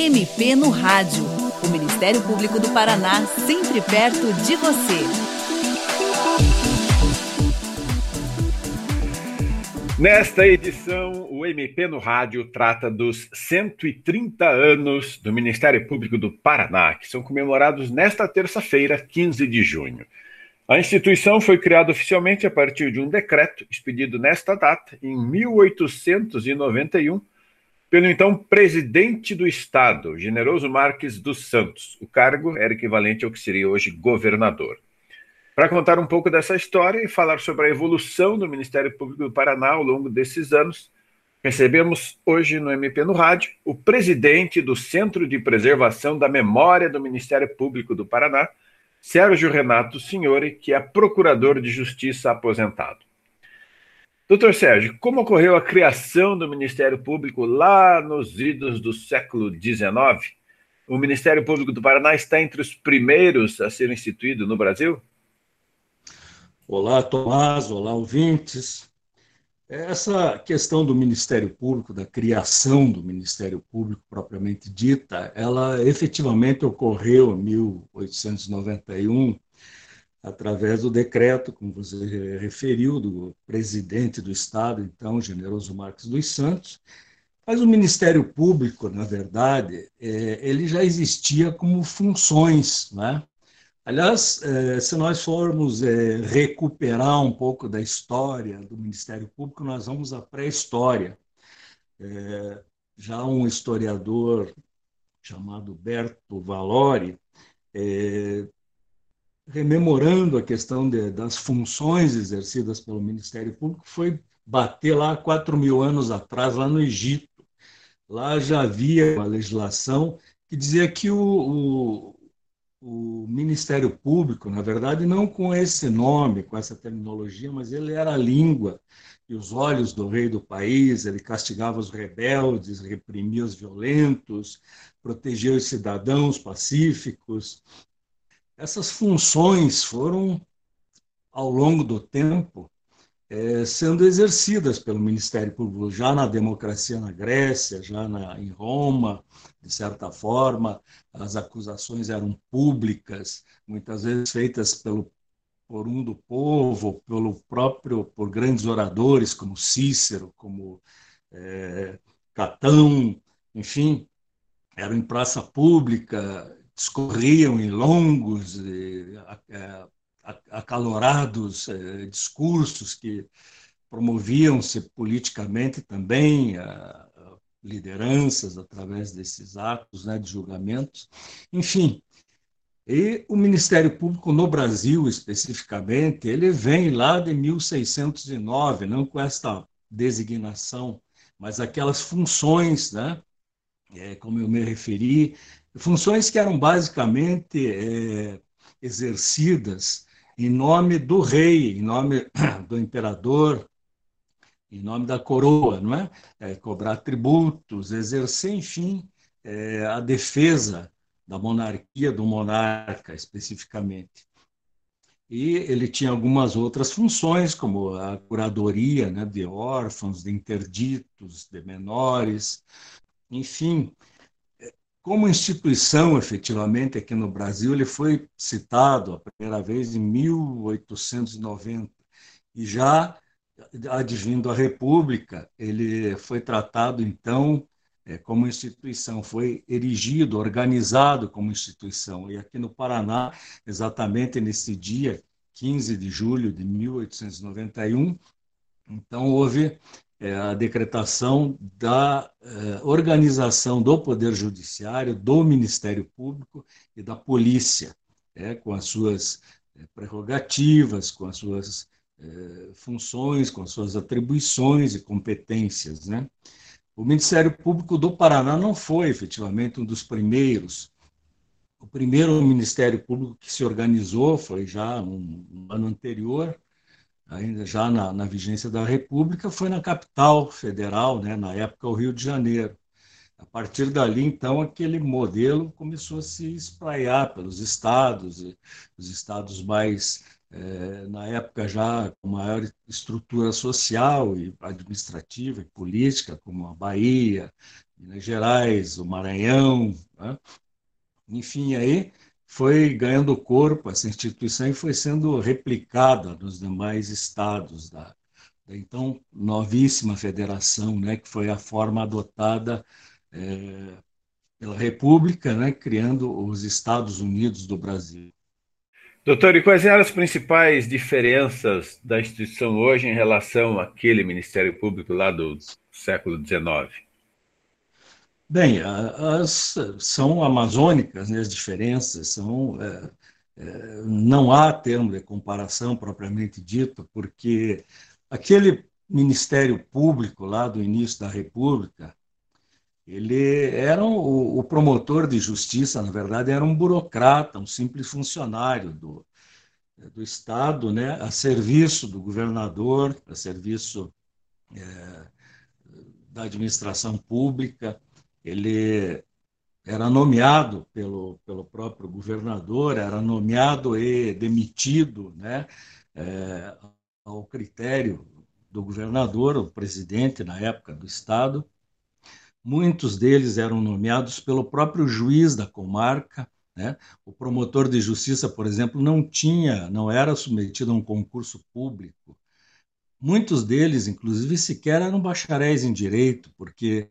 MP no Rádio. O Ministério Público do Paraná, sempre perto de você. Nesta edição, o MP no Rádio trata dos 130 anos do Ministério Público do Paraná, que são comemorados nesta terça-feira, 15 de junho. A instituição foi criada oficialmente a partir de um decreto expedido nesta data, em 1891, pelo então presidente do Estado, Generoso Marques dos Santos. O cargo era equivalente ao que seria hoje governador. Para contar um pouco dessa história e falar sobre a evolução do Ministério Público do Paraná ao longo desses anos, recebemos hoje no MP no Rádio o presidente do Centro de Preservação da Memória do Ministério Público do Paraná, Sérgio Renato Signore, que é procurador de justiça aposentado. Doutor Sérgio, como ocorreu a criação do Ministério Público lá nos idos do século XIX? O Ministério Público do Paraná está entre os primeiros a ser instituído no Brasil? Olá, Tomás, olá, ouvintes. Essa questão do Ministério Público, da criação do Ministério Público propriamente dita, ela efetivamente ocorreu em 1891, através do decreto, como você referiu, do presidente do Estado, então, Generoso Marques dos Santos. Mas o Ministério Público, na verdade, é, ele já existia como funções, né? Aliás, eh, se nós formos eh, recuperar um pouco da história do Ministério Público, nós vamos à pré-história. Já um historiador chamado Berto Valori, rememorando a questão de, das funções exercidas pelo Ministério Público, foi bater lá 4 mil anos atrás, lá no Egito. Lá já havia uma legislação que dizia que o, o o Ministério Público, na verdade, não com esse nome, com essa terminologia, mas ele era a língua e os olhos do rei do país, ele castigava os rebeldes, reprimia os violentos, protegia os cidadãos pacíficos. Essas funções foram, ao longo do tempo, é, sendo exercidas pelo Ministério Público, já na democracia na Grécia, já na, em Roma, de certa forma, as acusações eram públicas, muitas vezes feitas pelo por um do povo, pelo próprio por grandes oradores como Cícero, como é, Catão, enfim, eram em praça pública, discorriam em longos, é, acalorados eh, discursos que promoviam-se politicamente também lideranças através desses atos né, de julgamentos. Enfim, e o Ministério Público no Brasil, especificamente, ele vem lá de 1609, não com esta designação, mas aquelas funções, né, é, como eu me referi, funções que eram basicamente é, exercidas em nome do rei, em nome do imperador, em nome da coroa, não é? é cobrar tributos, exercer, enfim, é, a defesa da monarquia, do monarca especificamente. E ele tinha algumas outras funções, como a curadoria né, de órfãos, de interditos, de menores, enfim, como instituição, efetivamente, aqui no Brasil, ele foi citado a primeira vez em 1890 e já advindo a República, ele foi tratado então é, como instituição, foi erigido, organizado como instituição. E aqui no Paraná, exatamente nesse dia, 15 de julho de 1891, então houve é, a decretação da é, organização do Poder Judiciário, do Ministério Público e da Polícia, é, com as suas é, prerrogativas, com as suas é, funções, com as suas atribuições e competências. Né? O Ministério Público do Paraná não foi efetivamente um dos primeiros. O primeiro Ministério Público que se organizou foi já um, um ano anterior, ainda já na, na, vigência da República, foi na capital federal, né, na época o Rio de Janeiro. A partir dali, então, aquele modelo começou a se espraiar pelos estados, os estados mais, é, na época já com maior estrutura social e administrativa e política, como a Bahia, Minas Gerais, o Maranhão, né? enfim, aí foi ganhando corpo essa instituição e foi sendo replicada nos demais estados da, da então novíssima federação, né, que foi a forma adotada é, pela República, né, criando os Estados Unidos do Brasil. Doutor, e quais eram as principais diferenças da instituição hoje em relação àquele Ministério Público lá do século XIX? Bem, as, são amazônicas né, as diferenças, são, é, é, não há termo de comparação propriamente dito, porque aquele Ministério Público lá do início da República, ele era o, o, promotor de justiça, na verdade, era um burocrata, um simples funcionário do, do Estado, né, a serviço do governador, a serviço é, da administração pública. Ele era nomeado pelo, pelo próprio governador, era nomeado e demitido né, é, ao critério do governador, o presidente na época do Estado. Muitos deles eram nomeados pelo próprio juiz da comarca. Né? O promotor de justiça, por exemplo, não tinha, não era submetido a um concurso público. Muitos deles, inclusive, sequer eram bacharéis em direito, porque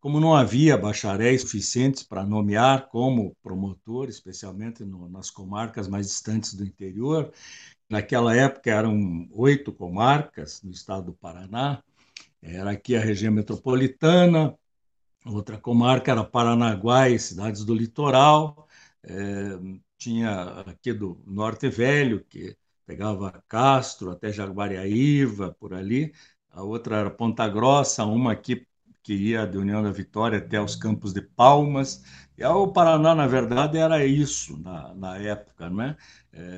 como não havia bacharéis suficientes para nomear como promotor, especialmente no, nas comarcas mais distantes do interior, naquela época eram oito comarcas no estado do Paraná, era aqui a região metropolitana, Outra comarca era Paranaguá e cidades do litoral. É, tinha aqui do Norte Velho, que pegava Castro até Jaguariaíva, por ali. A outra era Ponta Grossa, uma aqui que ia de União da Vitória até os Campos de Palmas. E o Paraná, na verdade, era isso na, na época, não é?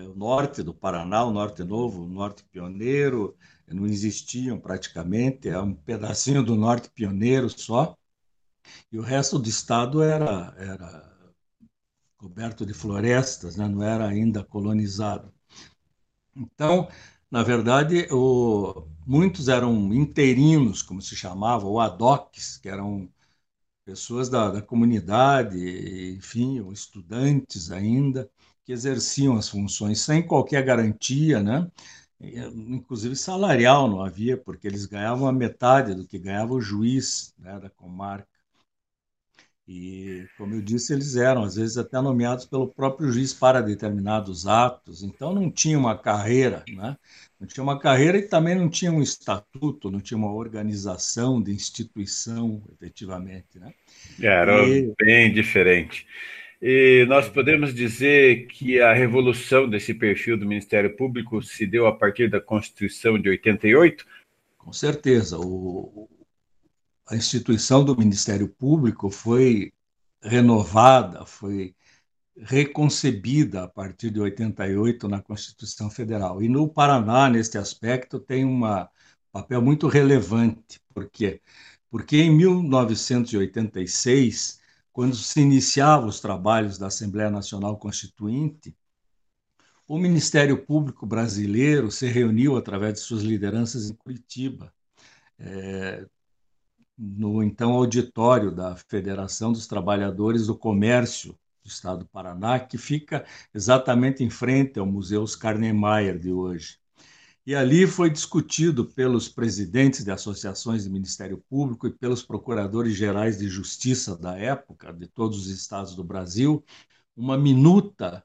O norte do Paraná, o norte novo, o norte pioneiro, não existiam praticamente, é um pedacinho do norte pioneiro só e o resto do estado era, era coberto de florestas, né? não era ainda colonizado. Então, na verdade, o, muitos eram interinos, como se chamava, ou adocs, que eram pessoas da, da comunidade, enfim, ou estudantes ainda, que exerciam as funções sem qualquer garantia, né? inclusive salarial não havia, porque eles ganhavam a metade do que ganhava o juiz né, da comarca. E, como eu disse, eles eram, às vezes, até nomeados pelo próprio juiz para determinados atos. Então, não tinha uma carreira, né? não tinha uma carreira e também não tinha um estatuto, não tinha uma organização de instituição, efetivamente. Né? Era e... bem diferente. E nós podemos dizer que a revolução desse perfil do Ministério Público se deu a partir da Constituição de 88? Com certeza. O, a instituição do Ministério Público foi renovada, foi reconcebida a partir de 88 na Constituição Federal. E no Paraná, neste aspecto, tem um papel muito relevante. Por quê? Porque em 1986, quando se iniciavam os trabalhos da Assembleia Nacional Constituinte, o Ministério Público brasileiro se reuniu através de suas lideranças em Curitiba. É, no então auditório da Federação dos Trabalhadores do Comércio do Estado do Paraná, que fica exatamente em frente ao Museu Oscar Niemeyer de hoje. E ali foi discutido pelos presidentes de associações de Ministério Público e pelos procuradores gerais de justiça da época, de todos os estados do Brasil, uma minuta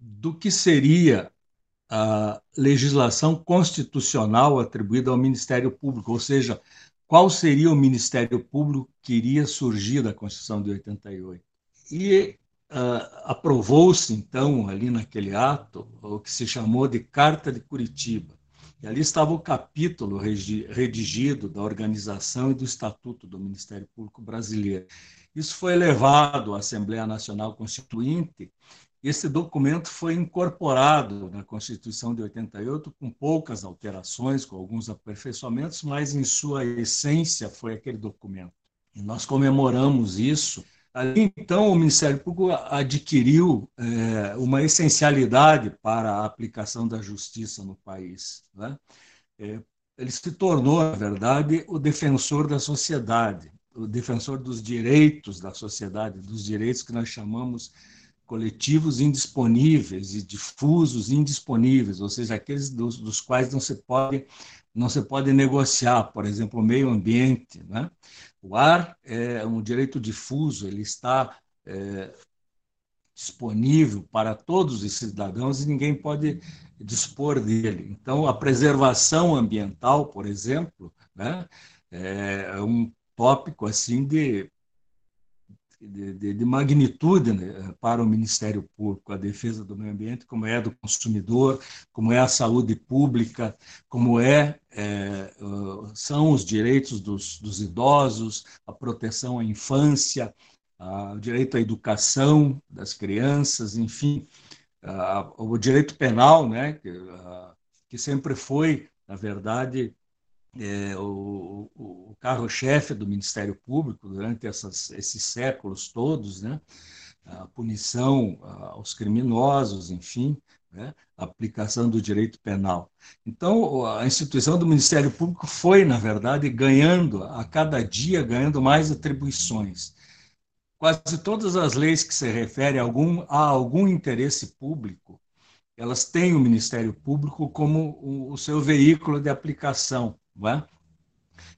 do que seria a legislação constitucional atribuída ao Ministério Público, ou seja, qual seria o Ministério Público que iria surgir da Constituição de 88. E uh, aprovou-se, então, ali naquele ato, o que se chamou de Carta de Curitiba. E ali estava o capítulo redigido da organização e do estatuto do Ministério Público Brasileiro. Isso foi levado à Assembleia Nacional Constituinte esse documento foi incorporado na Constituição de 88 com poucas alterações, com alguns aperfeiçoamentos, mas em sua essência foi aquele documento. E nós comemoramos isso. Ali, então, o Ministério Público adquiriu é, uma essencialidade para a aplicação da justiça no país. Né? É, ele se tornou, na verdade, o defensor da sociedade. o defensor dos direitos da sociedade, dos direitos que nós chamamos coletivos indisponíveis e difusos indisponíveis, ou seja, aqueles dos, dos quais não se pode não se pode negociar, por exemplo, o meio ambiente. Né? O ar é um direito difuso, ele está é, disponível para todos os cidadãos e ninguém pode dispor dele. Então, a preservação ambiental, por exemplo, né, é um tópico assim de de, de, de magnitude né, para o Ministério Público, a defesa do meio ambiente, como é do consumidor, como é a saúde pública, como é, é são os direitos dos, dos, idosos, a proteção à infância, a, o direito à educação das crianças, enfim, a, o direito penal, né, que, a, que sempre foi, na verdade, é, o, o carro-chefe do Ministério Público durante essas, esses séculos todos, né? a punição aos criminosos, enfim, né? a aplicação do direito penal. Então, a instituição do Ministério Público foi, na verdade, ganhando, a cada dia, ganhando mais atribuições. Quase todas as leis que se referem a algum, a algum interesse público, elas têm o Ministério Público como o, o seu veículo de aplicação. Não é?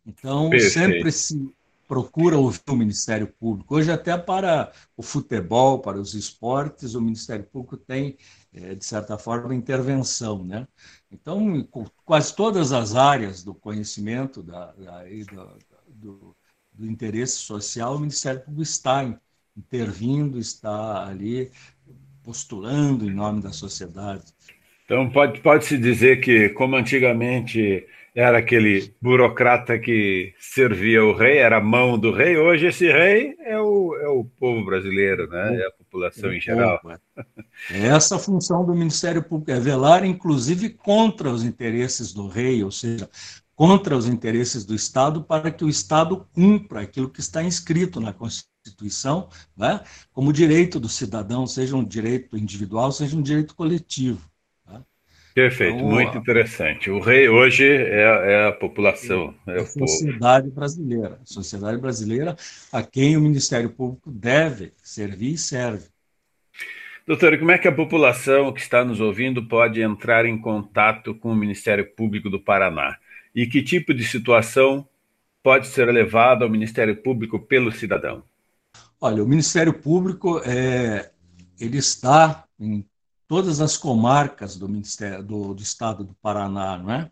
Então, Perfeito. sempre se procura ouvir o Ministério Público. Hoje, até para o futebol, para os esportes, o Ministério Público tem, é, de certa forma, intervenção. Né? Então, quase todas as áreas do conhecimento, da, da, do, do interesse social, o Ministério Público está intervindo, está ali postulando em nome da sociedade. Então, pode-se pode dizer que, como antigamente era aquele burocrata que servia o rei, era a mão do rei. Hoje esse rei é o, é o povo brasileiro, né? é a população é em geral. É essa a função do Ministério Público, é velar, inclusive, contra os interesses do rei, ou seja, contra os interesses do Estado, para que o Estado cumpra aquilo que está inscrito na Constituição, né? como direito do cidadão, seja um direito individual, seja um direito coletivo. Perfeito, então, muito interessante. O rei hoje é, é a população. É, a sociedade povo. brasileira. Sociedade brasileira a quem o Ministério Público deve servir e serve. Doutor, como é que a população que está nos ouvindo pode entrar em contato com o Ministério Público do Paraná? E que tipo de situação pode ser levada ao Ministério Público pelo cidadão? Olha, o Ministério Público é, ele está em todas as comarcas do Ministério do, do Estado do Paraná, não é?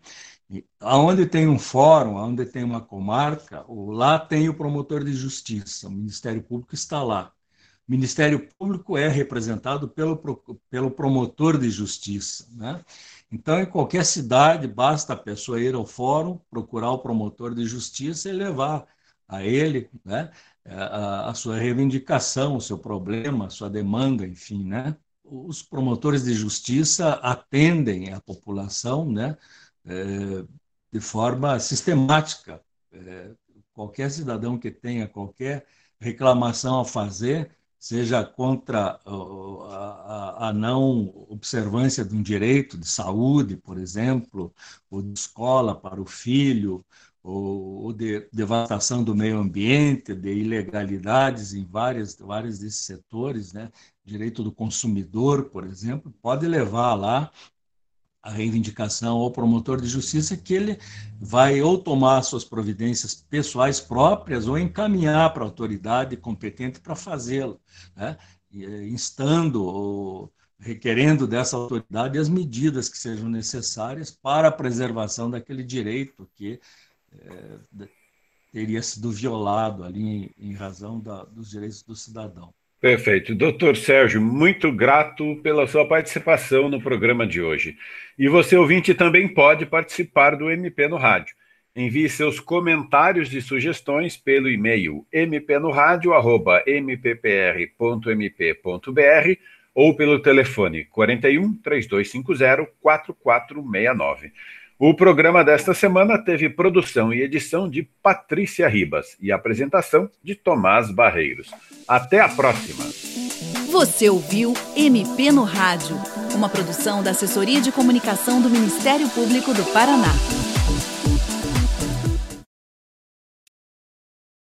Aonde tem um fórum, aonde tem uma comarca, lá tem o promotor de justiça, o Ministério Público está lá. O Ministério Público é representado pelo, pelo promotor de justiça, né? Então, em qualquer cidade, basta a pessoa ir ao fórum, procurar o promotor de justiça e levar a ele né, a, a sua reivindicação, o seu problema, a sua demanda, enfim, né? Os promotores de justiça atendem a população né, é, de forma sistemática. É, qualquer cidadão que tenha qualquer reclamação a fazer, seja contra a, a, não observância de um direito de saúde, por exemplo, ou de escola para o filho, ou, de devastação do meio ambiente, de ilegalidades em várias, vários desses setores, né? direito do consumidor, por exemplo, pode levar lá a reivindicação ao promotor de justiça que ele vai ou tomar suas providências pessoais próprias ou encaminhar para a autoridade competente para fazê-lo, né? Eh, instando ou requerendo dessa autoridade as medidas que sejam necessárias para a preservação daquele direito que é, teria sido violado ali em, em razão da, dos direitos do cidadão. Perfeito. Doutor Sérgio, muito grato pela sua participação no programa de hoje. E você, ouvinte, também pode participar do MP no Rádio. Envie seus comentários e sugestões pelo e-mail mpnoradio.mppr.mp.br ou pelo telefone 41 3250 4469. O programa desta semana teve produção e edição de Patrícia Ribas e apresentação de Tomás Barreiros. Até a próxima. Você ouviu MP no Rádio, uma produção da Assessoria de Comunicação do Ministério Público do Paraná.